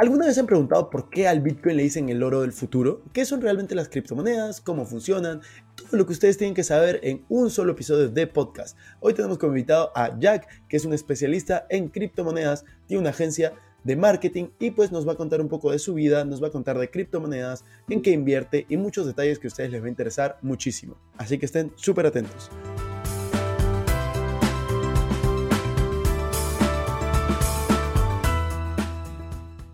¿Alguna vez han preguntado por qué al Bitcoin le dicen el oro del futuro? ¿Qué son realmente las criptomonedas? ¿Cómo funcionan? Todo lo que ustedes tienen que saber en un solo episodio de podcast. Hoy tenemos como invitado a Jack, que es un especialista en criptomonedas, tiene una agencia de marketing y pues nos va a contar un poco de su vida, nos va a contar de criptomonedas, en qué invierte y muchos detalles que a ustedes les va a interesar muchísimo. Así que estén súper atentos.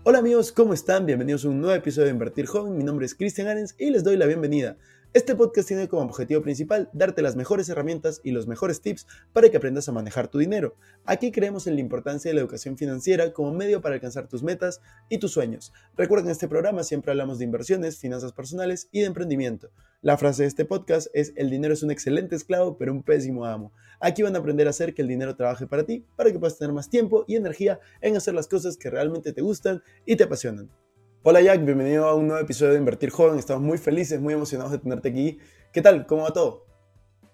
Hola amigos, ¿cómo están? Bienvenidos a un nuevo episodio de Invertir Joven. Mi nombre es Cristian Arens y les doy la bienvenida. Este podcast tiene como objetivo principal darte las mejores herramientas y los mejores tips para que aprendas a manejar tu dinero. Aquí creemos en la importancia de la educación financiera como medio para alcanzar tus metas y tus sueños. Recuerden en este programa siempre hablamos de inversiones, finanzas personales y de emprendimiento. La frase de este podcast es el dinero es un excelente esclavo pero un pésimo amo. Aquí van a aprender a hacer que el dinero trabaje para ti, para que puedas tener más tiempo y energía en hacer las cosas que realmente te gustan y te apasionan. Hola Jack, bienvenido a un nuevo episodio de Invertir Joven. Estamos muy felices, muy emocionados de tenerte aquí. ¿Qué tal? ¿Cómo va todo?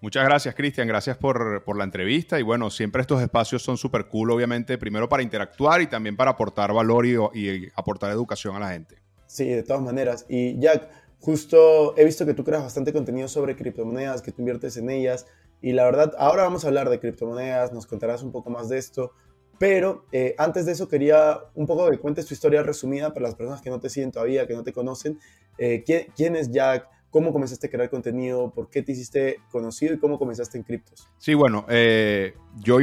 Muchas gracias, Cristian. Gracias por, por, la entrevista. Y bueno, siempre estos espacios son súper cool, obviamente, primero para interactuar y también para aportar valor y, y, aportar educación a la gente. Sí, de todas maneras. Y Jack, justo he visto que tú creas bastante contenido sobre criptomonedas, que tú inviertes en ellas. Y la verdad, ahora vamos a hablar de criptomonedas, nos contarás un poco más de esto. Pero eh, antes de eso quería un poco que cuentes tu historia resumida para las personas que no te siguen todavía, que no te conocen. Eh, ¿quién, ¿quién, es Jack? ¿Cómo comenzaste a crear contenido? ¿Por qué te hiciste conocido y cómo comenzaste en criptos? Sí, bueno, eh, yo,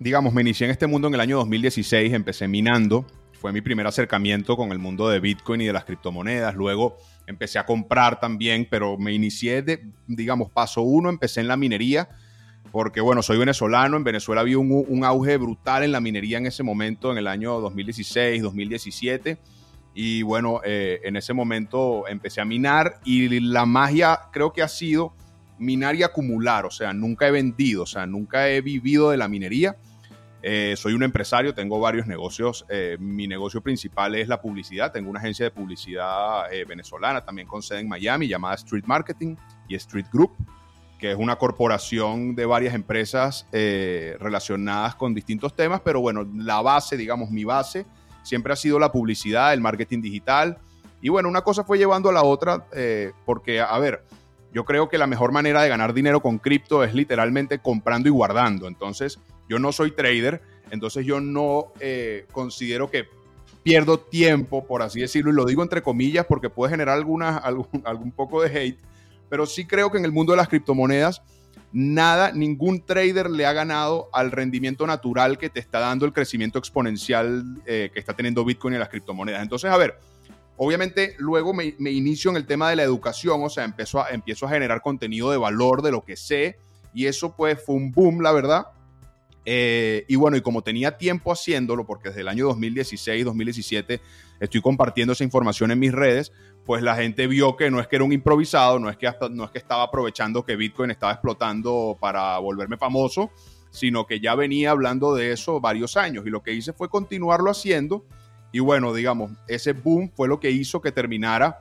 digamos, me inicié en este mundo en el año 2016, empecé minando, fue mi primer acercamiento con el mundo de Bitcoin y de las criptomonedas. Luego empecé a comprar también, pero me inicié de, digamos, paso uno, empecé en la minería porque bueno, soy venezolano, en Venezuela había un, auge brutal en la minería en ese momento, en el año 2016, 2017, y bueno, eh, en ese momento empecé a minar y la magia creo que ha sido minar y acumular, o sea, nunca he vendido, o sea, nunca he vivido de la minería. Eh, soy un empresario, tengo varios negocios. Eh, mi negocio principal es la publicidad. Tengo una agencia de publicidad venezolana, también con sede en Miami, llamada Street Marketing y Street Group que es una corporación de varias empresas eh, relacionadas con distintos temas, pero bueno, la base, digamos, mi base, siempre ha sido la publicidad, el marketing digital. Y bueno, una cosa fue llevando a la otra, eh, porque, a ver, yo creo que la mejor manera de ganar dinero con cripto es literalmente comprando y guardando. Entonces, yo no soy trader, entonces yo no eh, considero que pierdo tiempo, por así decirlo, y lo digo entre comillas porque puede generar alguna, algún, algún poco de hate pero sí creo que en el mundo de las criptomonedas, nada, ningún trader le ha ganado al rendimiento natural que te está dando el crecimiento exponencial eh, que está teniendo Bitcoin y las criptomonedas. Entonces, a ver, obviamente luego me, inicio en el tema de la educación, o sea, empiezo a, empiezo a generar contenido de valor de lo que sé y eso pues fue un boom, la verdad. Eh, y bueno, y como tenía tiempo haciéndolo, porque desde el año 2016, 2017 estoy compartiendo esa información en mis redes, pues la gente vio que no es que era un improvisado, no es que, no es que estaba aprovechando que Bitcoin estaba explotando para volverme famoso, sino que ya venía hablando de eso varios años. Y lo que hice fue continuarlo haciendo. Y bueno, digamos, ese boom fue lo que hizo que terminara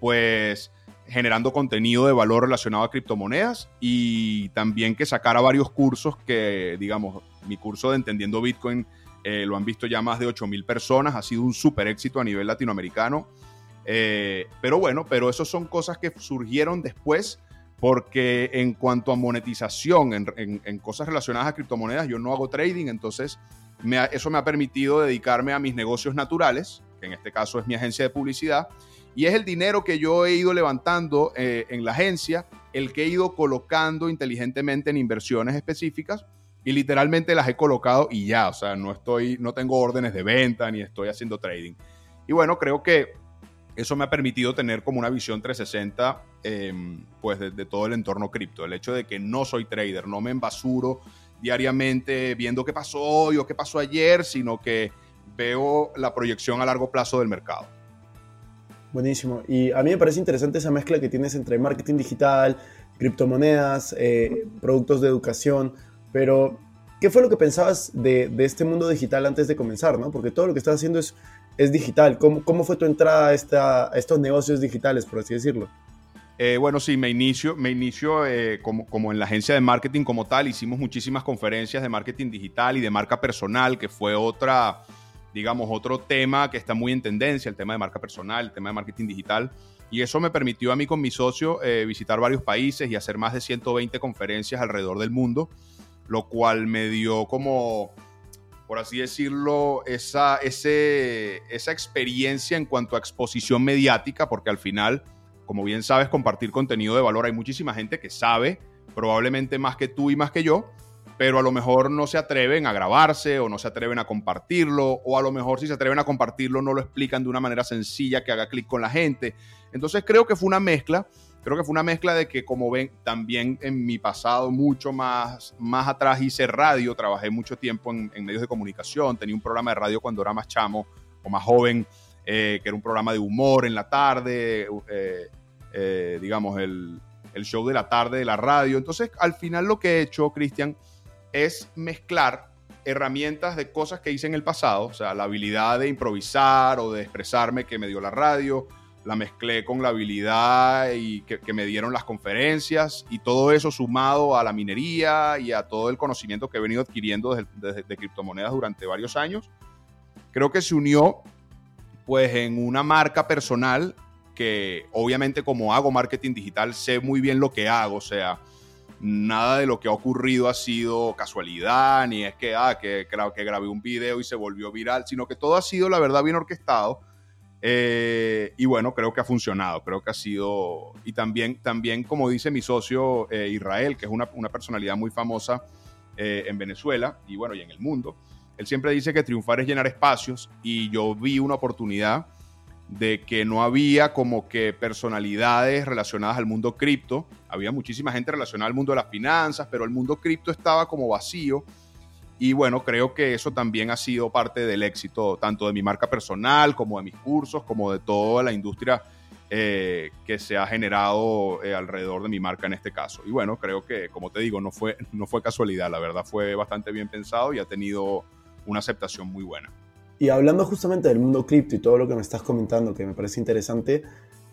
pues generando contenido de valor relacionado a criptomonedas y también que sacara varios cursos que, digamos, mi curso de Entendiendo Bitcoin eh, lo han visto ya más de 8 mil personas, ha sido un súper éxito a nivel latinoamericano. Eh, pero bueno, pero eso son cosas que surgieron después porque en cuanto a monetización, en, cosas relacionadas a criptomonedas, yo no hago trading, entonces eso me ha permitido dedicarme a mis negocios naturales, que en este caso es mi agencia de publicidad, y es el dinero que yo he ido levantando eh, en la agencia, el que he ido colocando inteligentemente en inversiones específicas y literalmente las he colocado y ya, o sea, no estoy, no tengo órdenes de venta ni estoy haciendo trading. Y bueno, creo que eso me ha permitido tener como una visión 360 em, pues de, todo el entorno cripto. El hecho de que no soy trader, no me embasuro diariamente viendo qué pasó hoy o qué pasó ayer, sino que veo la proyección a largo plazo del mercado. Buenísimo. Y a mí me parece interesante esa mezcla que tienes entre marketing digital, criptomonedas, eh, productos de educación, pero ¿qué fue lo que pensabas de, este mundo digital antes de comenzar? ¿no? Porque todo lo que estás haciendo es, es digital. ¿Cómo, ¿Cómo, fue tu entrada a, esta, estos negocios digitales, por así decirlo? Eh, bueno, sí, me inicio, me inicio eh, como, como, en la agencia de marketing como tal. Hicimos muchísimas conferencias de marketing digital y de marca personal, que fue otra digamos, otro tema que está muy en tendencia, el tema de marca personal, el tema de marketing digital. Y eso me permitió a mí con mi socio eh, visitar varios países y hacer más de 120 conferencias alrededor del mundo, lo cual me dio como, por así decirlo, esa, ese, esa experiencia en cuanto a exposición mediática, porque al final, como bien sabes, compartir contenido de valor, hay muchísima gente que sabe, probablemente más que tú y más que yo, pero a lo mejor no se atreven a grabarse o no se atreven a compartirlo, o a lo mejor si se atreven a compartirlo no lo explican de una manera sencilla que haga clic con la gente. Entonces creo que fue una mezcla, creo que fue una mezcla de que como ven, también en mi pasado mucho más, más atrás hice radio, trabajé mucho tiempo en, medios de comunicación, tenía un programa de radio cuando era más chamo o más joven, eh, que era un programa de humor en la tarde, eh, eh, digamos, el, el show de la tarde de la radio. Entonces, al final lo que he hecho, Cristian, es mezclar herramientas de cosas que hice en el pasado, o sea, la habilidad de improvisar o de expresarme que me dio la radio, la mezclé con la habilidad y que, me dieron las conferencias y todo eso sumado a la minería y a todo el conocimiento que he venido adquiriendo de, de criptomonedas durante varios años, creo que se unió pues en una marca personal que obviamente como hago marketing digital sé muy bien lo que hago, o sea, nada de lo que ha ocurrido ha sido casualidad, ni es que, ah, que, que grabé un video y se volvió viral, sino que todo ha sido, la verdad, bien orquestado. Eh, y bueno, creo que ha funcionado, creo que ha sido, y también, también como dice mi socio eh, Israel, que es una, una personalidad muy famosa eh, en Venezuela y bueno, y en el mundo, él siempre dice que triunfar es llenar espacios y yo vi una oportunidad de que no había como que personalidades relacionadas al mundo cripto. Había muchísima gente relacionada al mundo de las finanzas, pero el mundo cripto estaba como vacío. Y bueno, creo que eso también ha sido parte del éxito, tanto de mi marca personal, como de mis cursos, como de toda la industria eh, que se ha generado eh, alrededor de mi marca en este caso. Y bueno, creo que, como te digo, no fue, no fue casualidad, la verdad fue bastante bien pensado y ha tenido una aceptación muy buena. Y hablando justamente del mundo cripto y todo lo que me estás comentando, que me parece interesante,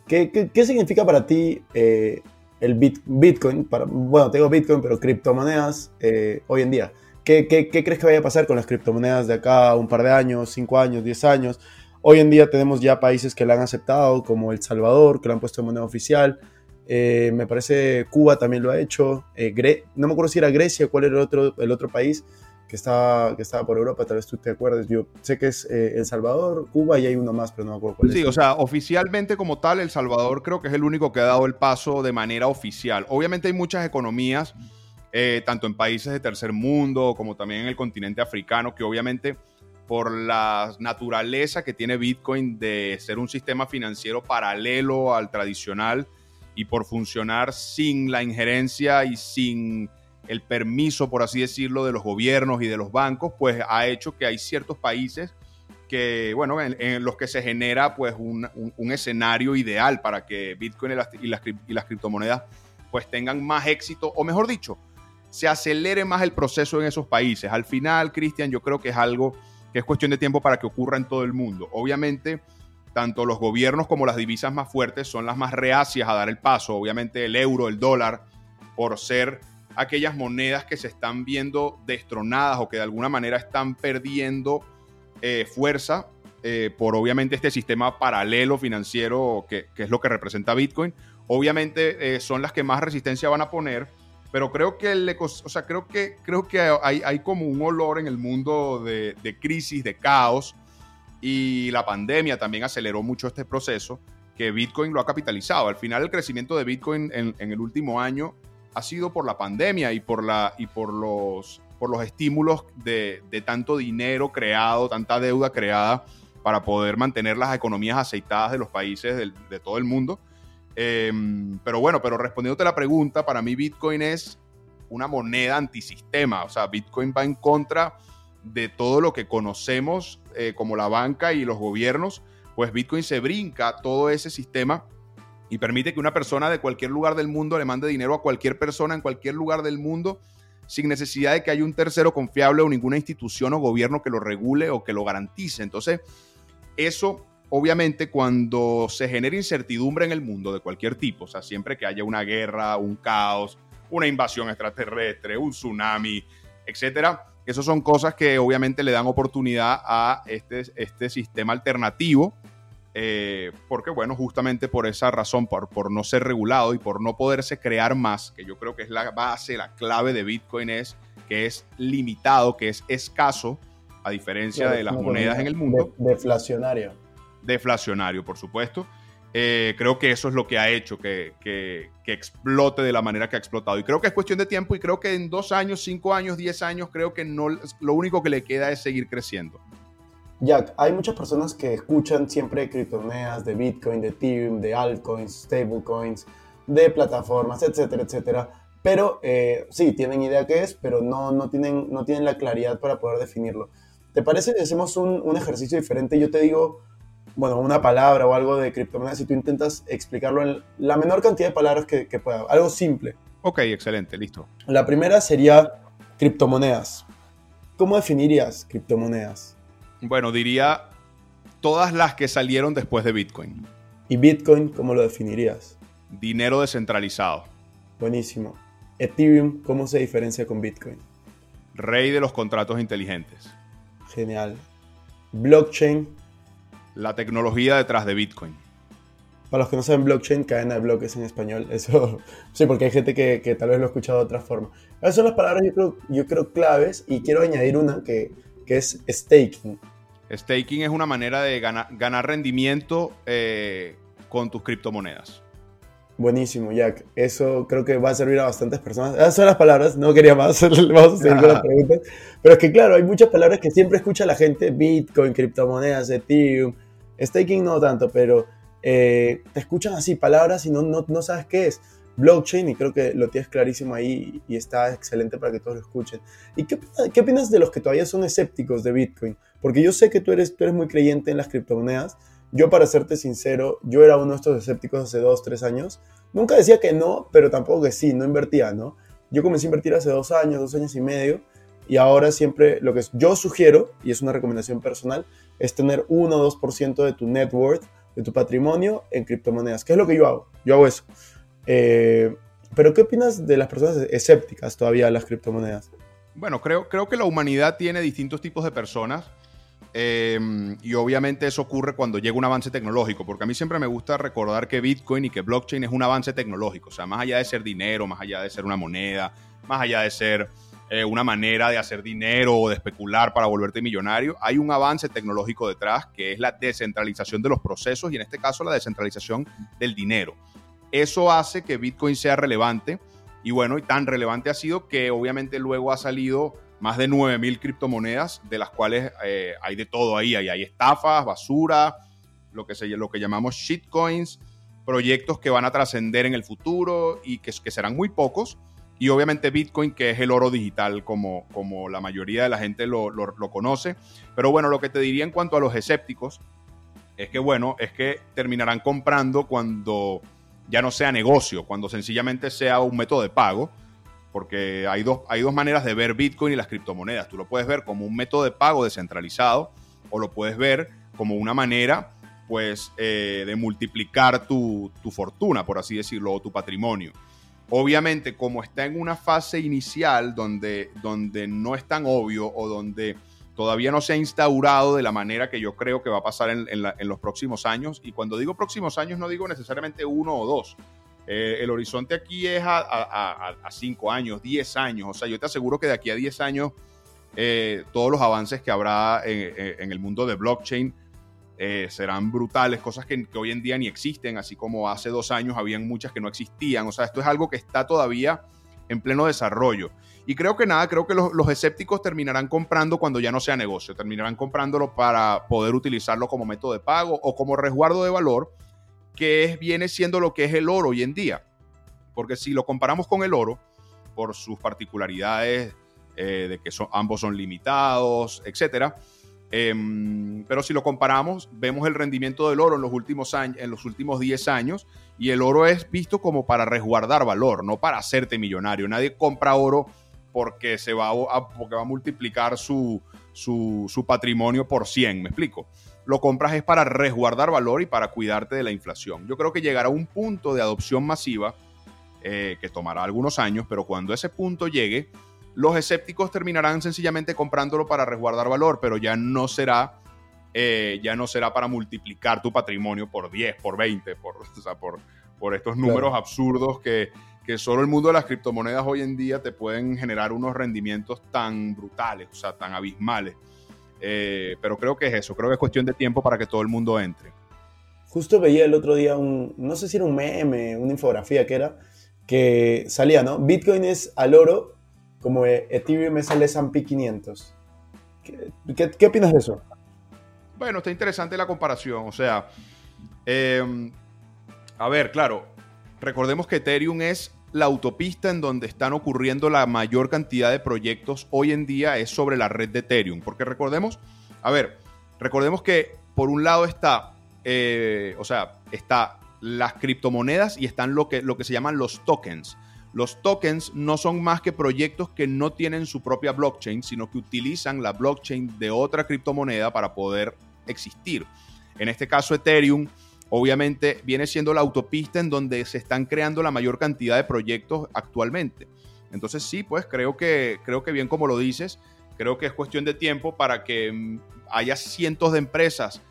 ¿qué, qué, significa para ti eh, el Bitcoin? Para, bueno, tengo Bitcoin, pero criptomonedas eh, hoy en día. ¿Qué, ¿Qué, qué, crees que vaya a pasar con las criptomonedas de acá un par de años, cinco años, diez años? Hoy en día tenemos ya países que la han aceptado, como El Salvador, que la han puesto en moneda oficial. Eh, me parece Cuba también lo ha hecho. no me acuerdo si era Grecia, cuál era el otro, el otro país que estaba, que estaba por Europa, tal vez tú te acuerdes. Yo sé que es eh, El Salvador, Cuba y hay uno más, pero no me acuerdo cuál sí, es. Sí, o sea, oficialmente como tal, El Salvador creo que es el único que ha dado el paso de manera oficial. Obviamente hay muchas economías, eh, tanto en países de tercer mundo como también en el continente africano, que obviamente por la naturaleza que tiene Bitcoin de ser un sistema financiero paralelo al tradicional y por funcionar sin la injerencia y sin el permiso, por así decirlo, de los gobiernos y de los bancos, pues ha hecho que hay ciertos países que, bueno, en, los que se genera pues un, escenario ideal para que Bitcoin y las, y criptomonedas pues tengan más éxito, o mejor dicho, se acelere más el proceso en esos países. Al final, Cristian, yo creo que es algo que es cuestión de tiempo para que ocurra en todo el mundo. Obviamente, tanto los gobiernos como las divisas más fuertes son las más reacias a dar el paso. Obviamente el euro, el dólar, por ser aquellas monedas que se están viendo destronadas o que de alguna manera están perdiendo eh, fuerza eh, por obviamente este sistema paralelo financiero que, es lo que representa Bitcoin. Obviamente eh, son las que más resistencia van a poner, pero creo que, o sea, creo que, creo que hay, hay como un olor en el mundo de, crisis, de caos, y la pandemia también aceleró mucho este proceso que Bitcoin lo ha capitalizado. Al final el crecimiento de Bitcoin en el último año ha sido por la pandemia y por, la, y por, los, por los estímulos de, tanto dinero creado, tanta deuda creada para poder mantener las economías aceitadas de los países de, todo el mundo. Em, pero bueno, pero respondiéndote la pregunta, para mí Bitcoin es una moneda antisistema. O sea, Bitcoin va en contra de todo lo que conocemos eh, como la banca y los gobiernos. Pues Bitcoin se brinca todo ese sistema y permite que una persona de cualquier lugar del mundo le mande dinero a cualquier persona en cualquier lugar del mundo sin necesidad de que haya un tercero confiable o ninguna institución o gobierno que lo regule o que lo garantice. Entonces, eso obviamente cuando se genera incertidumbre en el mundo de cualquier tipo, o sea, siempre que haya una guerra, un caos, una invasión extraterrestre, un tsunami, etcétera, esas son cosas que obviamente le dan oportunidad a este, este sistema alternativo, eh, porque bueno, justamente por esa razón, por, por no ser regulado y por no poderse crear más, que yo creo que es la base, la clave de Bitcoin es que es limitado, que es escaso, a diferencia de las monedas en el mundo. deflacionario deflacionario, por supuesto. Eh, creo que eso es lo que ha hecho que, explote de la manera que ha explotado. Y creo que es cuestión de tiempo y creo que en dos años, cinco años, diez años, creo que no, lo único que le queda es seguir creciendo. Jack, hay muchas personas que escuchan siempre criptomonedas de Bitcoin, de Ethereum, de altcoins, stablecoins, de plataformas, etcétera, etcétera. Pero eh, sí, tienen idea qué es, pero no, no, tienen, no tienen la claridad para poder definirlo. ¿Te parece que hacemos un, un ejercicio diferente? Yo te digo bueno, una palabra o algo de criptomonedas y tú intentas explicarlo en la menor cantidad de palabras que, que pueda. Algo simple. Ok, excelente, listo. La primera sería criptomonedas. ¿Cómo definirías criptomonedas? Bueno, diría todas las que salieron después de Bitcoin. ¿Y Bitcoin cómo lo definirías? Dinero descentralizado. Buenísimo. Ethereum, ¿cómo se diferencia con Bitcoin? Rey de los contratos inteligentes. Genial. Blockchain, la tecnología detrás de Bitcoin. Para los que no saben blockchain, cadena de bloques en español, eso sí, porque hay gente que, tal vez lo ha escuchado de otra forma. Esas son las palabras yo creo, yo creo claves y quiero añadir una que, es staking. Staking es una manera de ganar, rendimiento eh, con tus criptomonedas. Buenísimo, Jack. Eso creo que va a servir a bastantes personas. Esas son las palabras, no quería más, vamos a seguir con las preguntas. Pero es que claro, hay muchas palabras que siempre escucha la gente, Bitcoin, criptomonedas, Ethereum, Staking no tanto, pero eh, te escuchan así palabras y no, no, sabes qué es. Blockchain, y creo que lo tienes clarísimo ahí y está excelente para que todos lo escuchen. ¿Y qué, qué opinas de los que todavía son escépticos de Bitcoin? Porque yo sé que tú eres, tú eres muy creyente en las criptomonedas. Yo, para serte sincero, yo era uno de estos escépticos hace dos, tres años. Nunca decía que no, pero tampoco que sí, no invertía, ¿no? Yo comencé a invertir hace dos años, dos años y medio, y ahora siempre lo que yo sugiero, y es una recomendación personal, es tener 1 o 2% de tu net worth, de tu patrimonio en criptomonedas. ¿Qué es lo que yo hago? Yo hago eso. Eh, pero ¿qué opinas de las personas escépticas todavía de las criptomonedas? Bueno, creo, creo que la humanidad tiene distintos tipos de personas. Eh, y obviamente eso ocurre cuando llega un avance tecnológico, porque a mí siempre me gusta recordar que Bitcoin y que blockchain es un avance tecnológico, o sea, más allá de ser dinero, más allá de ser una moneda, más allá de ser eh, una manera de hacer dinero o de especular para volverte millonario. Hay un avance tecnológico detrás que es la descentralización de los procesos y en este caso la descentralización del dinero. Eso hace que Bitcoin sea relevante y bueno, y tan relevante ha sido que obviamente luego ha salido más de 9000 criptomonedas, de las cuales eh, hay de todo ahí. hay estafas, basura, lo que, se, lo que llamamos shitcoins, proyectos que van a trascender en el futuro y que, serán muy pocos y obviamente Bitcoin, que es el oro digital, como, como la mayoría de la gente lo, conoce. Pero bueno, lo que te diría en cuanto a los escépticos es que, bueno, es que terminarán comprando cuando ya no sea negocio, cuando sencillamente sea un método de pago, porque hay dos, hay dos maneras de ver Bitcoin y las criptomonedas. Tú lo puedes ver como un método de pago descentralizado o lo puedes ver como una manera pues eh, de multiplicar tu, tu fortuna, por así decirlo, o tu patrimonio. Obviamente, como está en una fase inicial donde, donde no es tan obvio o donde todavía no se ha instaurado de la manera que yo creo que va a pasar en, los próximos años, y cuando digo próximos años no digo necesariamente uno o dos, eh, el horizonte aquí es a, cinco años, diez años, o sea, yo te aseguro que de aquí a diez años eh, todos los avances que habrá en el mundo de blockchain, eh, serán brutales, cosas que, hoy en día ni existen, así como hace dos años habían muchas que no existían. O sea, esto es algo que está todavía en pleno desarrollo. Y creo que nada, creo que los, escépticos terminarán comprando cuando ya no sea negocio, terminarán comprándolo para poder utilizarlo como método de pago o como resguardo de valor que viene siendo lo que es el oro hoy en día. Porque si lo comparamos con el oro, por sus particularidades eh, de que ambos son limitados, etcétera, em, pero si lo comparamos, vemos el rendimiento del oro en los últimos años, en los últimos 10 años, y el oro es visto como para resguardar valor, no para hacerte millonario. Nadie compra oro porque se va a, porque va a multiplicar su, su, patrimonio por 100, ¿me explico? Lo compras es para resguardar valor y para cuidarte de la inflación. Yo creo que llegará un punto de adopción masiva eh, que tomará algunos años, pero cuando ese punto llegue, los escépticos terminarán sencillamente comprándolo para resguardar valor, pero ya no será, eh, ya no será para multiplicar tu patrimonio por 10, por 20, por, por, por estos números absurdos que, que solo el mundo de las criptomonedas hoy en día te pueden generar unos rendimientos tan brutales, o sea, tan abismales. Eh, pero creo que es eso, creo que es cuestión de tiempo para que todo el mundo entre. Justo veía el otro día un, no sé si era un meme, una infografía que era, que salía, ¿no? Bitcoin es al oro como Ethereum es al S&P 500. ¿Qué, qué, opinas de eso? Bueno, está interesante la comparación, o sea, eh, a ver, claro, recordemos que Ethereum es la autopista en donde están ocurriendo la mayor cantidad de proyectos hoy en día es sobre la red de Ethereum. Porque recordemos, a ver, recordemos que por un lado está, eh, o sea, está las criptomonedas y están lo que, lo que se llaman los tokens. Los tokens no son más que proyectos que no tienen su propia blockchain, sino que utilizan la blockchain de otra criptomoneda para poder existir. En este caso, Ethereum obviamente viene siendo la autopista en donde se están creando la mayor cantidad de proyectos actualmente. Entonces sí, pues creo que, creo que bien como lo dices, creo que es cuestión de tiempo para que mm, haya cientos de empresas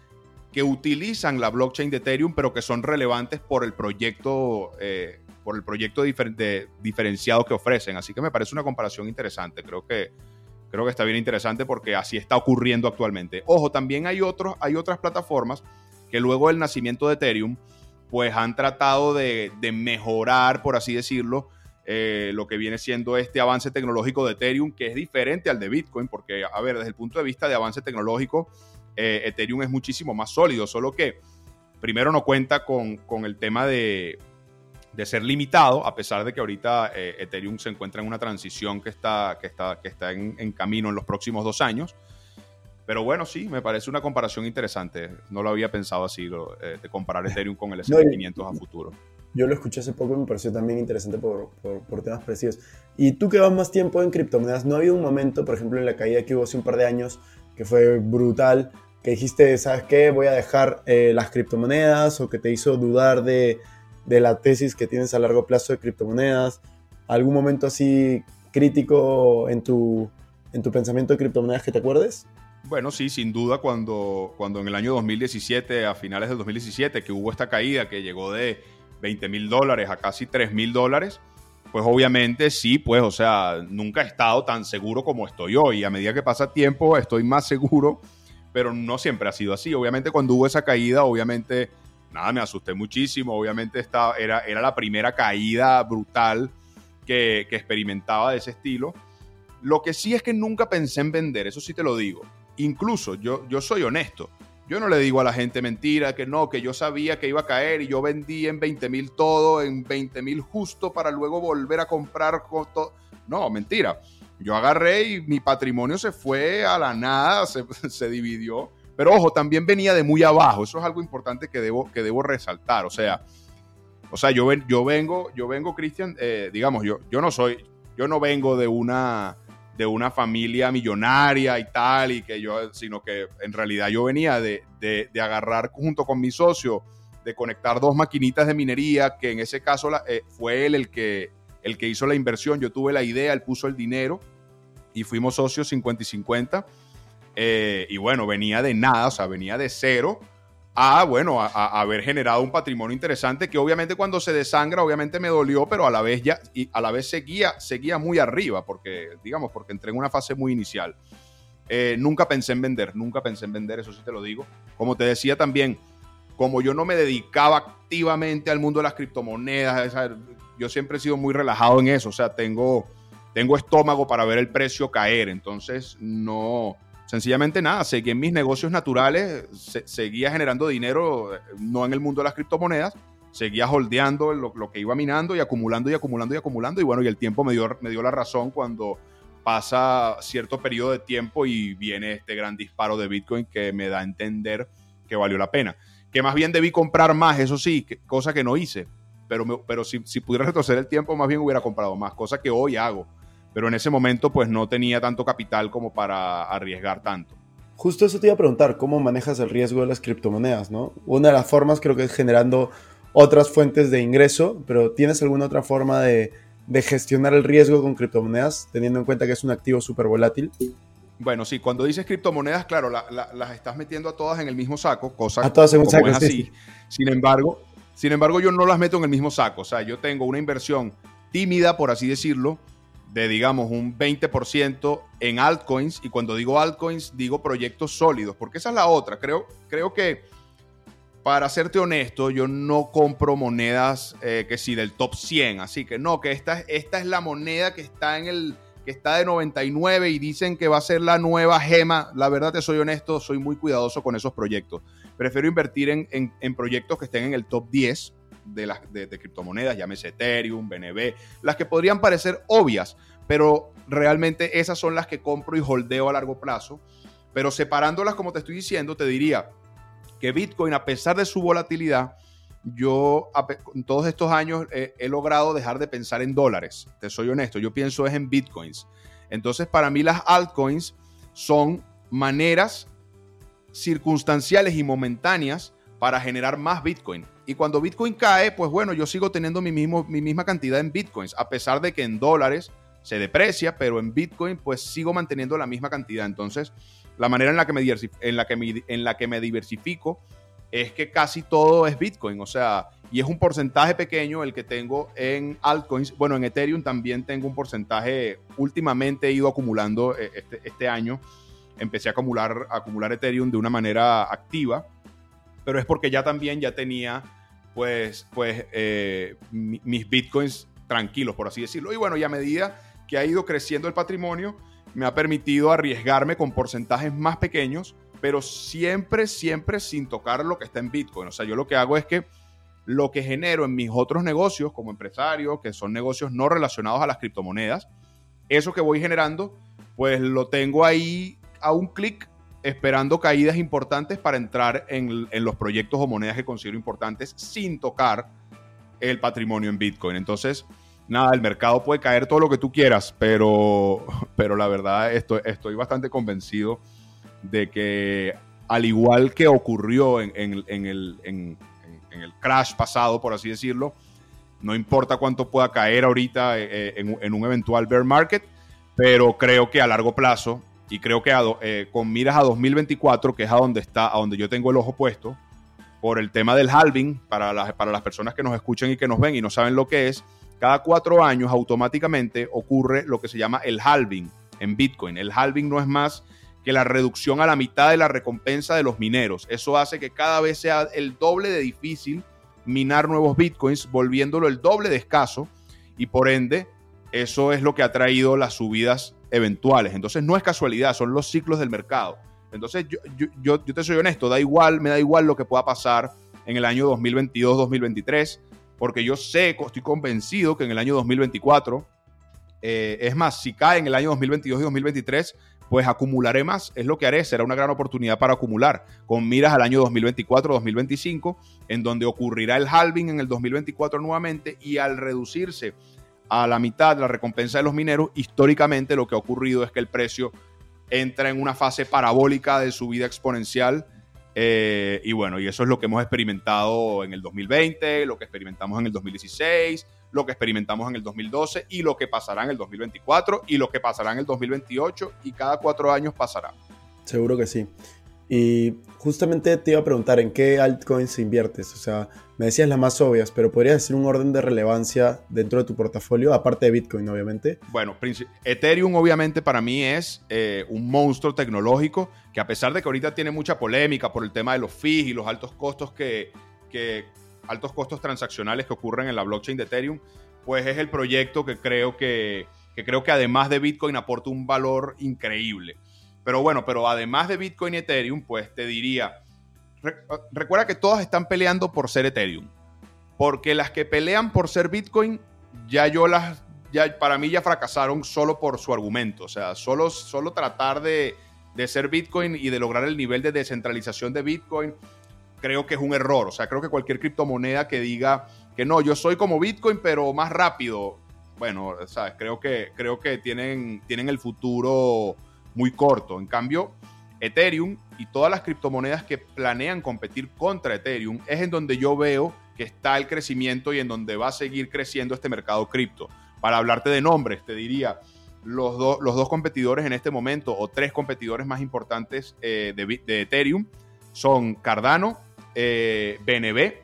que utilizan la blockchain de Ethereum, pero que son relevantes por el proyecto, eh, por el proyecto diferenciado que ofrecen. Así que me parece una comparación interesante. Creo que, creo que está bien interesante porque así está ocurriendo actualmente. Ojo, también hay, otros, hay otras plataformas que luego del nacimiento de Ethereum, pues han tratado de, mejorar, por así decirlo, eh, lo que viene siendo este avance tecnológico de Ethereum, que es diferente al de Bitcoin, porque, a ver, desde el punto de vista de avance tecnológico, eh, Ethereum es muchísimo más sólido, solo que primero no cuenta con, el tema de, ser limitado, a pesar de que ahorita eh, Ethereum se encuentra en una transición que está, que está, que está en camino en los próximos dos años. Pero bueno, sí, me parece una comparación interesante. No lo había pensado así, eh, de comparar Ethereum con el S&P 500 a futuro. Yo lo escuché hace poco y me pareció también interesante por, por, temas parecidos. Y tú que vas más tiempo en criptomonedas, ¿no ha habido un momento, por ejemplo, en la caída que hubo hace un par de años, que fue brutal, que dijiste, ¿sabes qué? Voy a dejar eh, las criptomonedas o que te hizo dudar de, de la tesis que tienes a largo plazo de criptomonedas? ¿Algún momento así crítico en tu, en tu pensamiento de criptomonedas que te acuerdes? Bueno, sí, sin duda, cuando, cuando en el año 2017, a finales del 2017, que hubo esta caída que llegó de 20 mil dólares a casi 3 mil dólares, pues obviamente sí, pues, o sea, nunca he estado tan seguro como estoy hoy. A medida que pasa tiempo, estoy más seguro, pero no siempre ha sido así. Obviamente, cuando hubo esa caída, obviamente, nada, me asusté muchísimo. Obviamente, estaba, era, era la primera caída brutal que, que experimentaba de ese estilo. Lo que sí es que nunca pensé en vender, eso sí te lo digo. Incluso yo, yo soy honesto. Yo no le digo a la gente mentira, que no, que yo sabía que iba a caer y yo vendí en 20 mil todo, en 20 mil justo para luego volver a comprar costo. No, mentira. Yo agarré y mi patrimonio se fue a la nada, se, se, dividió. Pero ojo, también venía de muy abajo. Eso es algo importante que debo, que debo resaltar. O sea, o sea yo, yo vengo, yo vengo, Cristian, eh, digamos, yo, yo no soy, yo no vengo de una de una familia millonaria y tal, y que yo, sino que en realidad yo venía de, agarrar junto con mi socio, de conectar dos maquinitas de minería, que en ese caso eh, fue él el que, el que hizo la inversión, yo tuve la idea, él puso el dinero y fuimos socios 50 y 50. Eh, y bueno, venía de nada, o sea, venía de cero a, bueno, a, haber generado un patrimonio interesante que obviamente cuando se desangra, obviamente me dolió, pero a la vez ya, y a la vez seguía, seguía muy arriba, porque, digamos, porque entré en una fase muy inicial. Eh, nunca pensé en vender, nunca pensé en vender, eso sí te lo digo. Como te decía también, como yo no me dedicaba activamente al mundo de las criptomonedas, yo siempre he sido muy relajado en eso, o sea, tengo, tengo estómago para ver el precio caer, entonces no, sencillamente nada, seguí en mis negocios naturales, seguía generando dinero, no en el mundo de las criptomonedas, seguía holdeando lo, lo, que iba minando y acumulando y acumulando y acumulando. Y bueno, y el tiempo me dio, me dio la razón cuando pasa cierto periodo de tiempo y viene este gran disparo de Bitcoin que me da a entender que valió la pena. Que más bien debí comprar más, eso sí, cosa que no hice. Pero, pero si, si pudiera retroceder el tiempo, más bien hubiera comprado más, cosa que hoy hago. Pero en ese momento, pues no tenía tanto capital como para arriesgar tanto. Justo eso te iba a preguntar, ¿cómo manejas el riesgo de las criptomonedas? ¿no? Una de las formas creo que es generando otras fuentes de ingreso, pero ¿tienes alguna otra forma de, gestionar el riesgo con criptomonedas, teniendo en cuenta que es un activo súper volátil? Bueno, sí, cuando dices criptomonedas, claro, las estás metiendo a todas en el mismo saco, cosa a todas en un saco, es así. Sin embargo, sin embargo, yo no las meto en el mismo saco. O sea, yo tengo una inversión tímida, por así decirlo, de digamos un 20% en altcoins. Y cuando digo altcoins, digo proyectos sólidos, porque esa es la otra. Creo, creo que para serte honesto, yo no compro monedas eh, que sí del top 100, así que no, que esta, esta es la moneda que está en el que está de 99 y dicen que va a ser la nueva gema. La verdad te soy honesto, soy muy cuidadoso con esos proyectos. Prefiero invertir en, en, proyectos que estén en el top 10 de las de, de criptomonedas, llámese Ethereum, BNB, las que podrían parecer obvias, pero realmente esas son las que compro y holdeo a largo plazo. Pero separándolas, como te estoy diciendo, te diría, que Bitcoin, a pesar de su volatilidad, yo en todos estos años he logrado dejar de pensar en dólares. Te soy honesto, yo pienso es en Bitcoins. Entonces, para mí las altcoins son maneras circunstanciales y momentáneas para generar más Bitcoin. Y cuando Bitcoin cae, pues bueno, yo sigo teniendo mi, mismo, mi misma cantidad en Bitcoins, a pesar de que en dólares se deprecia, pero en Bitcoin pues sigo manteniendo la misma cantidad. Entonces, la manera en la que me, en la que me, en la que me diversifico es que casi todo es Bitcoin, o sea, y es un porcentaje pequeño el que tengo en altcoins. Bueno, en Ethereum también tengo un porcentaje, últimamente he ido acumulando eh, este, este año, empecé a acumular, acumular Ethereum de una manera activa, pero es porque ya también ya tenía pues, pues eh, mis Bitcoins tranquilos, por así decirlo. Y bueno, y a medida que ha ido creciendo el patrimonio, me ha permitido arriesgarme con porcentajes más pequeños, pero siempre, siempre sin tocar lo que está en Bitcoin. O sea, yo lo que hago es que lo que genero en mis otros negocios como empresario, que son negocios no relacionados a las criptomonedas, eso que voy generando, pues lo tengo ahí a un clic esperando caídas importantes para entrar en, en, los proyectos o monedas que considero importantes sin tocar el patrimonio en Bitcoin. Entonces, nada, el mercado puede caer todo lo que tú quieras, pero, pero la verdad estoy, estoy bastante convencido de que al igual que ocurrió en, el, en, el, crash pasado, por así decirlo, no importa cuánto pueda caer ahorita eh, eh, en, un eventual bear market, pero creo que a largo plazo, y creo que eh, con miras a 2024, que es a donde está, a donde yo tengo el ojo puesto, por el tema del halving, para las, para las personas que nos escuchan y que nos ven y no saben lo que es, cada cuatro años automáticamente ocurre lo que se llama el halving en Bitcoin. El halving no es más que la reducción a la mitad de la recompensa de los mineros. Eso hace que cada vez sea el doble de difícil minar nuevos Bitcoins, volviéndolo el doble de escaso y por ende eso es lo que ha traído las subidas eventuales. Entonces no es casualidad, son los ciclos del mercado. Entonces yo, yo, yo te soy honesto, da igual, me da igual lo que pueda pasar en el año 2022-2023 porque yo sé, estoy convencido que en el año 2024, eh, es más, si cae en el año 2022 y 2023, pues acumularé más, es lo que haré, será una gran oportunidad para acumular, con miras al año 2024-2025, en donde ocurrirá el halving en el 2024 nuevamente y al reducirse a la mitad la recompensa de los mineros, históricamente lo que ha ocurrido es que el precio entra en una fase parabólica de subida exponencial eh, y bueno, y eso es lo que hemos experimentado en el 2020, lo que experimentamos en el 2016, lo que experimentamos en el 2012 y lo que pasará en el 2024 y lo que pasará en el 2028 y cada cuatro años pasará. Seguro que sí. Y justamente te iba a preguntar en qué altcoins inviertes. O sea, me decías las más obvias, pero podrías decir un orden de relevancia dentro de tu portafolio, aparte de Bitcoin, obviamente. Bueno, Ethereum obviamente para mí es eh, un monstruo tecnológico que a pesar de que ahorita tiene mucha polémica por el tema de los fees y los altos costos que, altos costos transaccionales que ocurren en la blockchain de Ethereum, pues es el proyecto que creo que, que creo que además de Bitcoin aporta un valor increíble. Pero bueno, pero además de Bitcoin y Ethereum, pues te diría, recuerda que todas están peleando por ser Ethereum. Porque las que pelean por ser Bitcoin, ya yo las, ya para mí ya fracasaron solo por su argumento. O sea, solo, solo tratar de, de ser Bitcoin y de lograr el nivel de descentralización de Bitcoin, creo que es un error. O sea, creo que cualquier criptomoneda que diga que no, yo soy como Bitcoin, pero más rápido, bueno, ¿sabes? Creo que, creo que tienen, tienen el futuro muy corto. En cambio, Ethereum y todas las criptomonedas que planean competir contra Ethereum es en donde yo veo que está el crecimiento y en donde va a seguir creciendo este mercado cripto. Para hablarte de nombres, te diría, los, los dos competidores en este momento, o tres competidores más importantes eh, de, Ethereum, son Cardano, eh, BNB,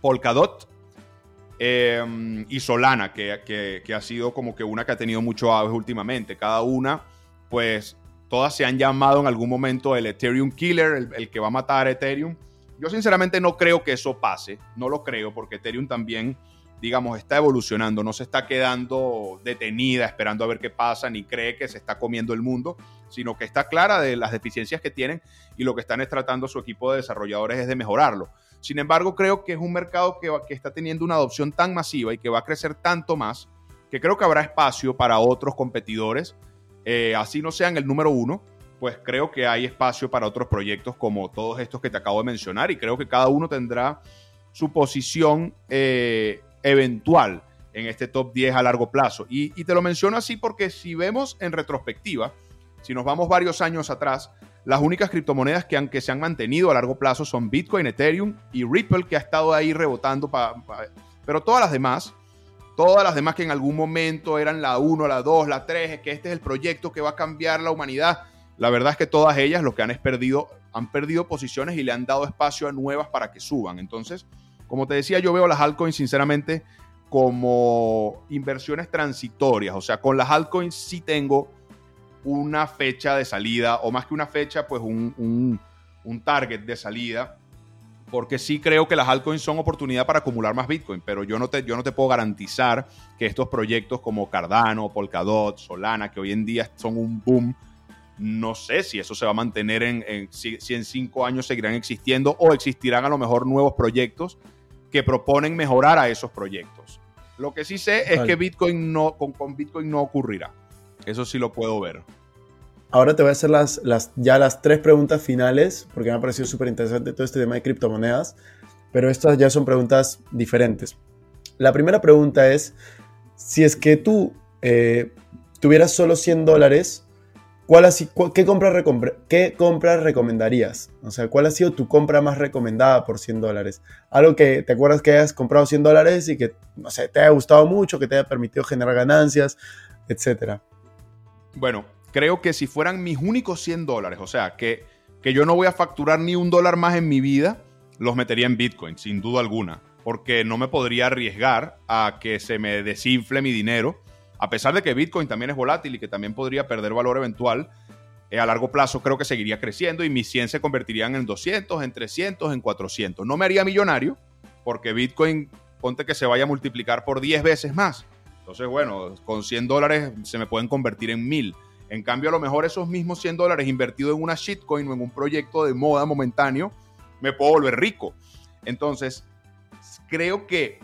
Polkadot eh, y Solana, que, que, ha sido como que una que ha tenido mucho auge últimamente. Cada una pues todas se han llamado en algún momento el Ethereum Killer, el, que va a matar a Ethereum. Yo sinceramente no creo que eso pase, no lo creo, porque Ethereum también, digamos, está evolucionando, no se está quedando detenida esperando a ver qué pasa, ni cree que se está comiendo el mundo, sino que está clara de las deficiencias que tienen y lo que están tratando su equipo de desarrolladores es de mejorarlo. Sin embargo, creo que es un mercado que, que está teniendo una adopción tan masiva y que va a crecer tanto más, que creo que habrá espacio para otros competidores eh, así no sean el número uno, pues creo que hay espacio para otros proyectos como todos estos que te acabo de mencionar y creo que cada uno tendrá su posición eh, eventual en este top 10 a largo plazo. Y, te lo menciono así porque si vemos en retrospectiva, si nos vamos varios años atrás, las únicas criptomonedas que, han, que se han mantenido a largo plazo son Bitcoin, Ethereum y Ripple, que ha estado ahí rebotando. pero todas las demás Todas las demás que en algún momento eran la 1, la 2, la 3, que este es el proyecto que va a cambiar la humanidad. La verdad es que todas ellas lo que han es perdido, han perdido posiciones y le han dado espacio a nuevas para que suban. Entonces, como te decía, yo veo las altcoins sinceramente como inversiones transitorias. O sea, con las altcoins sí tengo una fecha de salida, o más que una fecha, pues un, un, un target de salida porque sí creo que las altcoins son oportunidad para acumular más Bitcoin, pero yo no te, yo no te puedo garantizar que estos proyectos como Cardano, Polkadot, Solana, que hoy en día son un boom, no sé si eso se va a mantener en, si, en cinco años seguirán existiendo o existirán a lo mejor nuevos proyectos que proponen mejorar a esos proyectos. Lo que sí sé es que Bitcoin no, con, con Bitcoin no ocurrirá. Eso sí lo puedo ver. Ahora te voy a hacer las, ya las tres preguntas finales, porque me ha parecido súper interesante todo este tema de criptomonedas, pero estas ya son preguntas diferentes. La primera pregunta es, si es que tú eh, tuvieras solo 100 dólares, ¿cuál qué, compra ¿qué compras recomendarías? O sea, ¿cuál ha sido tu compra más recomendada por 100 dólares? Algo que te acuerdas que hayas comprado 100 dólares y que, no sé, te haya gustado mucho, que te haya permitido generar ganancias, etcétera. Bueno, creo que si fueran mis únicos 100 dólares, o sea, que, que yo no voy a facturar ni un dólar más en mi vida, los metería en Bitcoin, sin duda alguna, porque no me podría arriesgar a que se me desinfle mi dinero, a pesar de que Bitcoin también es volátil y que también podría perder valor eventual. Eh, a largo plazo creo que seguiría creciendo y mis 100 se convertirían en 200, en 300, en 400. No me haría millonario porque Bitcoin, ponte que se vaya a multiplicar por 10 veces más. Entonces, bueno, con 100 dólares se me pueden convertir en 1000. En cambio, a lo mejor esos mismos 100 dólares invertidos en una shitcoin o en un proyecto de moda momentáneo, me puedo volver rico. Entonces, creo que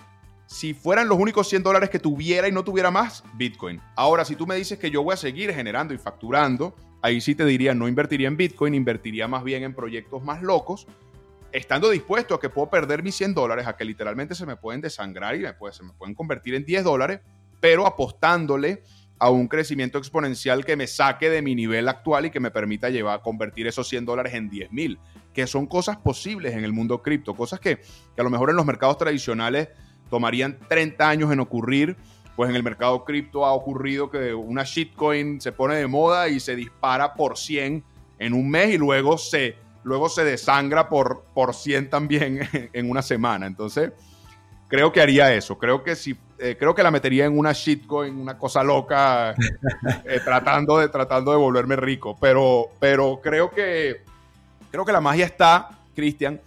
si fueran los únicos 100 dólares que tuviera y no tuviera más, Bitcoin. Ahora, si tú me dices que yo voy a seguir generando y facturando, ahí sí te diría, no invertiría en Bitcoin, invertiría más bien en proyectos más locos, estando dispuesto a que puedo perder mis 100 dólares, a que literalmente se me pueden desangrar y se me pueden convertir en 10 dólares, pero apostándole a un crecimiento exponencial que me saque de mi nivel actual y que me permita llevar, convertir esos 100 dólares en 10 mil, que son cosas posibles en el mundo cripto, cosas que, a lo mejor en los mercados tradicionales tomarían 30 años en ocurrir, pues en el mercado cripto ha ocurrido que una shitcoin se pone de moda y se dispara por 100 en un mes y luego se, luego se desangra por, por 100 también en una semana. Entonces, creo que haría eso. Creo que si eh, creo que la metería en una shitcoin, una cosa loca, eh, tratando, de, tratando de volverme rico. Pero, pero creo que creo que la magia está, Cristian,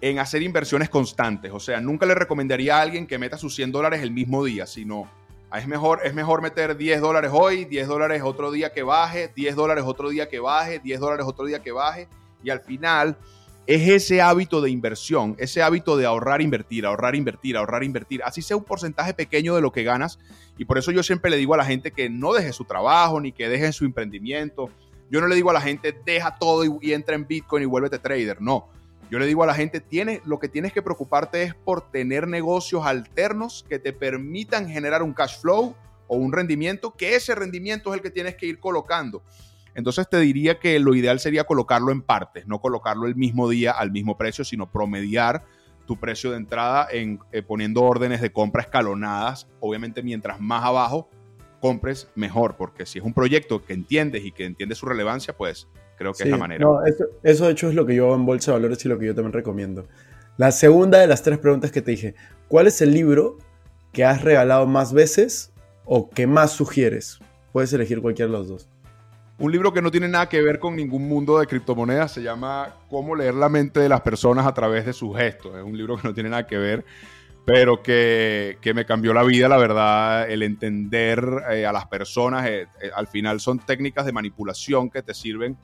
en hacer inversiones constantes. O sea, nunca le recomendaría a alguien que meta sus 100 dólares el mismo día, sino Es mejor, es mejor meter 10 dólares hoy, 10 dólares otro día que baje, 10 dólares otro día que baje, 10 dólares otro día que baje. Y al final es ese hábito de inversión, ese hábito de ahorrar, invertir, ahorrar, invertir, ahorrar, invertir. Así sea un porcentaje pequeño de lo que ganas. Y por eso yo siempre le digo a la gente que no deje su trabajo ni que deje su emprendimiento. Yo no le digo a la gente, deja todo y, entra en Bitcoin y vuélvete trader. No yo le digo a la gente, tiene, lo que tienes que preocuparte es por tener negocios alternos que te permitan generar un cash flow o un rendimiento, que ese rendimiento es el que tienes que ir colocando. Entonces te diría que lo ideal sería colocarlo en partes, no colocarlo el mismo día al mismo precio, sino promediar tu precio de entrada en, eh, poniendo órdenes de compra escalonadas. Obviamente mientras más abajo compres, mejor, porque si es un proyecto que entiendes y que entiendes su relevancia, pues Creo que es la manera. No, eso, eso, de hecho es lo que yo hago en Bolsa de Valores y lo que yo también recomiendo. La segunda de las tres preguntas que te dije, ¿cuál es el libro que has regalado más veces o que más sugieres? Puedes elegir cualquiera de los dos. Un libro que no tiene nada que ver con ningún mundo de criptomonedas se llama Cómo leer la mente de las personas a través de sus gestos. Es un libro que no tiene nada que ver, pero que, que me cambió la vida, la verdad, el entender eh, a las personas. Eh, eh, al final son técnicas de manipulación que te sirven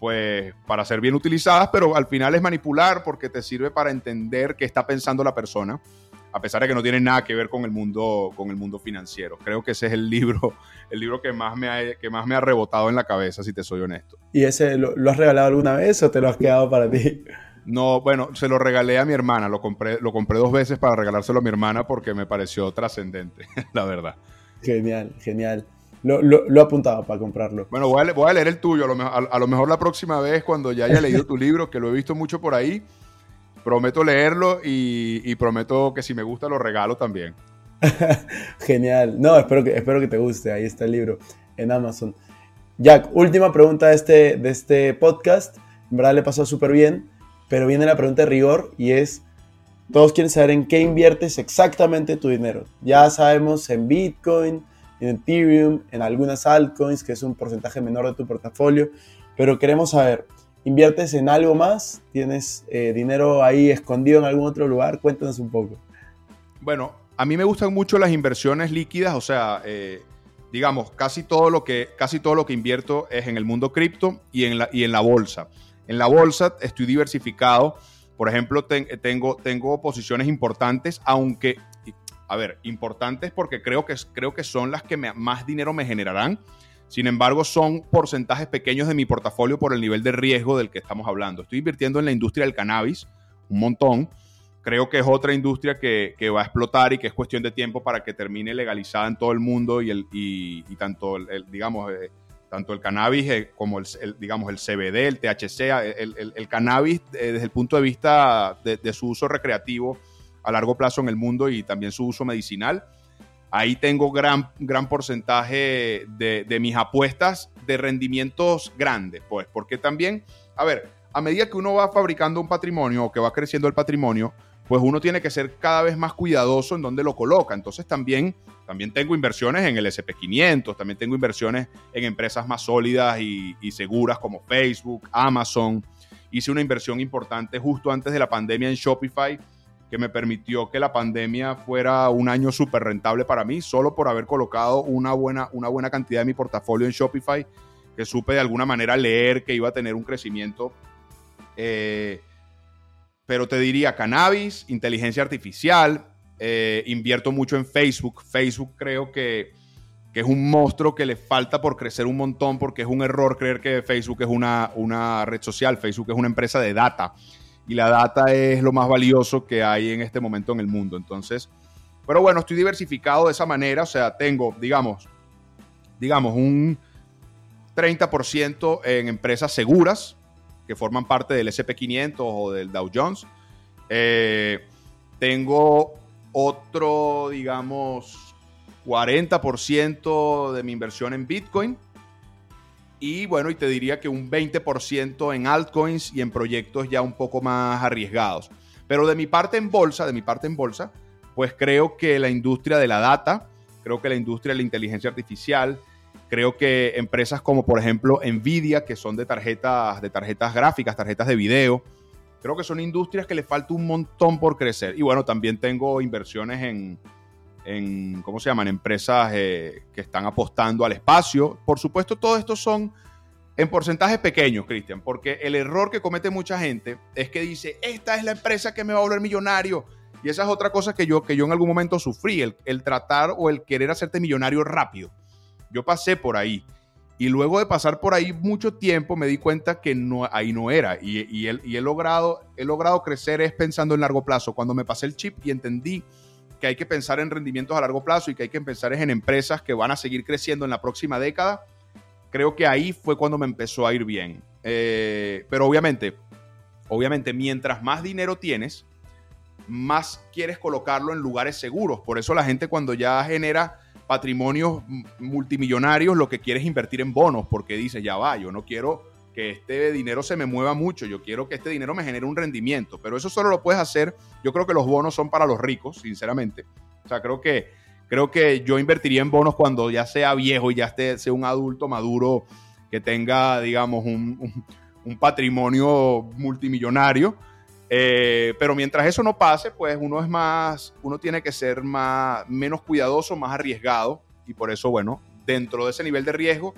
pues para ser bien utilizadas, pero al final es manipular porque te sirve para entender qué está pensando la persona, a pesar de que no tiene nada que ver con el mundo, con el mundo financiero. Creo que ese es el libro, el libro que más me ha, que más me ha rebotado en la cabeza, si te soy honesto. ¿Y ese lo, has regalado alguna vez o te lo has quedado para ti? No, bueno, se lo regalé a mi hermana, lo compré, lo compré dos veces para regalárselo a mi hermana porque me pareció trascendente, la verdad. Genial, genial. Lo, lo, apuntado para comprarlo. Bueno, voy a, leer el tuyo. A lo, mejor, la próxima vez, cuando ya haya leído tu libro, que lo he visto mucho por ahí, prometo leerlo y, prometo que si me gusta lo regalo también. Genial. No, espero que, espero que te guste. Ahí está el libro en Amazon. Jack, última pregunta de este, de este podcast. En verdad le pasó súper bien, pero viene la pregunta de rigor y es, todos quieren saber en qué inviertes exactamente tu dinero. Ya sabemos en Bitcoin, en Ethereum, en algunas altcoins, que es un porcentaje menor de tu portafolio, pero queremos saber, ¿inviertes en algo más? ¿Tienes eh, dinero ahí escondido en algún otro lugar? Cuéntanos un poco. Bueno, a mí me gustan mucho las inversiones líquidas, o sea, eh, digamos, casi todo, lo que, casi todo lo que invierto es en el mundo cripto y, en la, y en la bolsa. En la bolsa estoy diversificado. Por ejemplo, tengo, tengo posiciones importantes, aunque a ver, importantes porque creo que, creo que son las que más dinero me generarán. Sin embargo, son porcentajes pequeños de mi portafolio por el nivel de riesgo del que estamos hablando. Estoy invirtiendo en la industria del cannabis, un montón. Creo que es otra industria que, va a explotar y que es cuestión de tiempo para que termine legalizada en todo el mundo y, tanto, el, digamos, eh, tanto el cannabis eh, como el, digamos, el CBD, el THC, el, cannabis eh, desde el punto de vista de su uso recreativo a largo plazo en el mundo y también su uso medicinal. Ahí tengo gran, gran porcentaje de, mis apuestas de rendimientos grandes, pues, porque también, a ver, a medida que uno va fabricando un patrimonio o que va creciendo el patrimonio, pues uno tiene que ser cada vez más cuidadoso en dónde lo coloca. Entonces también, también tengo inversiones en el SP500, también tengo inversiones en empresas más sólidas y, y, seguras como Facebook, Amazon. Hice una inversión importante justo antes de la pandemia en Shopify que me permitió que la pandemia fuera un año súper rentable para mí, solo por haber colocado una buena, una buena cantidad de mi portafolio en Shopify, que supe de alguna manera leer que iba a tener un crecimiento. Eh, pero te diría cannabis, inteligencia artificial, eh, invierto mucho en Facebook. Facebook creo que, que, es un monstruo que le falta por crecer un montón porque es un error creer que Facebook es una, una red social. Facebook es una empresa de data y la data es lo más valioso que hay en este momento en el mundo. Entonces, pero bueno, estoy diversificado de esa manera, o sea, tengo, digamos, digamos, un 30% en empresas seguras que forman parte del SP500 o del Dow Jones. Eh, tengo otro, digamos, 40% de mi inversión en Bitcoin y bueno, y te diría que un 20% en altcoins y en proyectos ya un poco más arriesgados. Pero de mi parte en bolsa, de mi parte en bolsa, pues creo que la industria de la data, creo que la industria de la inteligencia artificial, creo que empresas como por ejemplo Nvidia, que son de tarjetas, de tarjetas gráficas, tarjetas de video, creo que son industrias que le falta un montón por crecer. Y bueno, también tengo inversiones en, en ¿cómo se llaman? Empresas eh, que están apostando al espacio. Por supuesto, todo esto son en porcentajes pequeños, Cristian, porque el error que comete mucha gente es que dice, esta es la empresa que me va a volver millonario. Y esa es otra cosa que yo, que yo en algún momento sufrí, el, el tratar o el querer hacerte millonario rápido. Yo pasé por ahí. Y luego de pasar por ahí mucho tiempo me di cuenta que no, ahí no era. Y, y, y he, logrado, he logrado crecer es pensando en largo plazo. Cuando me pasé el chip y entendí que hay que pensar en rendimientos a largo plazo y que hay que pensar en empresas que van a seguir creciendo en la próxima década, creo que ahí fue cuando me empezó a ir bien. Eh, pero obviamente, obviamente, mientras más dinero tienes, más quieres colocarlo en lugares seguros. Por eso la gente cuando ya genera patrimonios multimillonarios, lo que quiere es invertir en bonos, porque dice, ya va, yo no quiero que este dinero se me mueva mucho, yo quiero que este dinero me genere un rendimiento, pero eso solo lo puedes hacer, yo creo que los bonos son para los ricos, sinceramente. O sea, creo que creo que yo invertiría en bonos cuando ya sea viejo y ya esté, sea un adulto maduro que tenga, digamos, un, un, patrimonio multimillonario. Eh, pero mientras eso no pase, pues uno es más, uno tiene que ser más, menos cuidadoso, más arriesgado. Y por eso, bueno, dentro de ese nivel de riesgo,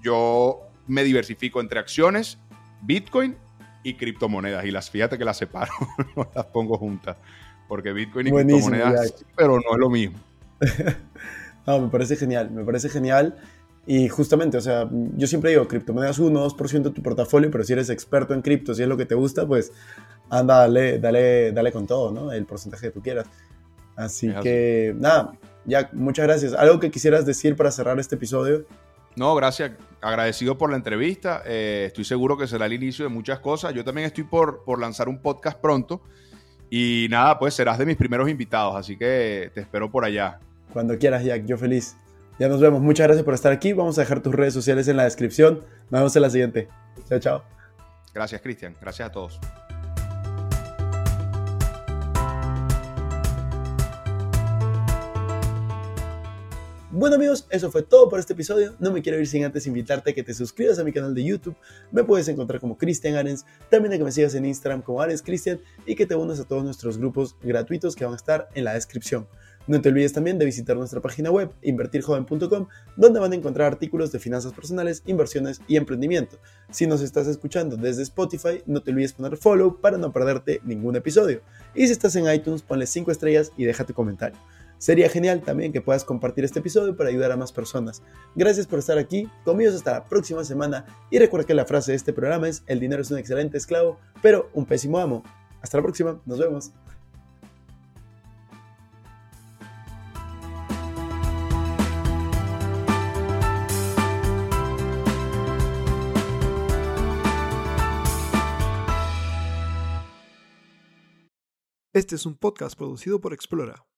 yo me diversifico entre acciones, Bitcoin y criptomonedas. Y las fíjate que las separo, no las pongo juntas. Porque Bitcoin y criptomonedas, pero no es lo mismo. no, me parece genial, me parece genial. Y justamente, o sea, yo siempre digo, criptomonedas 1, 2% de tu portafolio, pero si eres experto en cripto, si es lo que te gusta, pues anda, dale, dale, dale con todo, ¿no? El porcentaje que tú quieras. Así que, nada, ya, muchas gracias. ¿Algo que quisieras decir para cerrar este episodio? No, gracias. Agradecido por la entrevista. Eh, estoy seguro que será el inicio de muchas cosas. Yo también estoy por, por lanzar un podcast pronto. Y nada, pues serás de mis primeros invitados. Así que te espero por allá. Cuando quieras, Jack, yo feliz. Ya nos vemos. Muchas gracias por estar aquí. Vamos a dejar tus redes sociales en la descripción. Nos vemos en la siguiente. Chao, chao. Gracias, Cristian. Gracias a todos. Bueno amigos, eso fue todo por este episodio. No me quiero ir sin antes invitarte a que te suscribas a mi canal de YouTube. Me puedes encontrar como Cristian Arens, también a que me sigas en Instagram como Arens Cristian y que te unas a todos nuestros grupos gratuitos que van a estar en la descripción. No te olvides también de visitar nuestra página web invertirjoven.com, donde van a encontrar artículos de finanzas personales, inversiones y emprendimiento. Si nos estás escuchando desde Spotify, no te olvides poner follow para no perderte ningún episodio. Y si estás en iTunes, ponle 5 estrellas y deja tu comentario. Sería genial también que puedas compartir este episodio para ayudar a más personas. Gracias por estar aquí, conmigo hasta la próxima semana y recuerda que la frase de este programa es el dinero es un excelente esclavo, pero un pésimo amo. Hasta la próxima, nos vemos. Este es un podcast producido por Explora.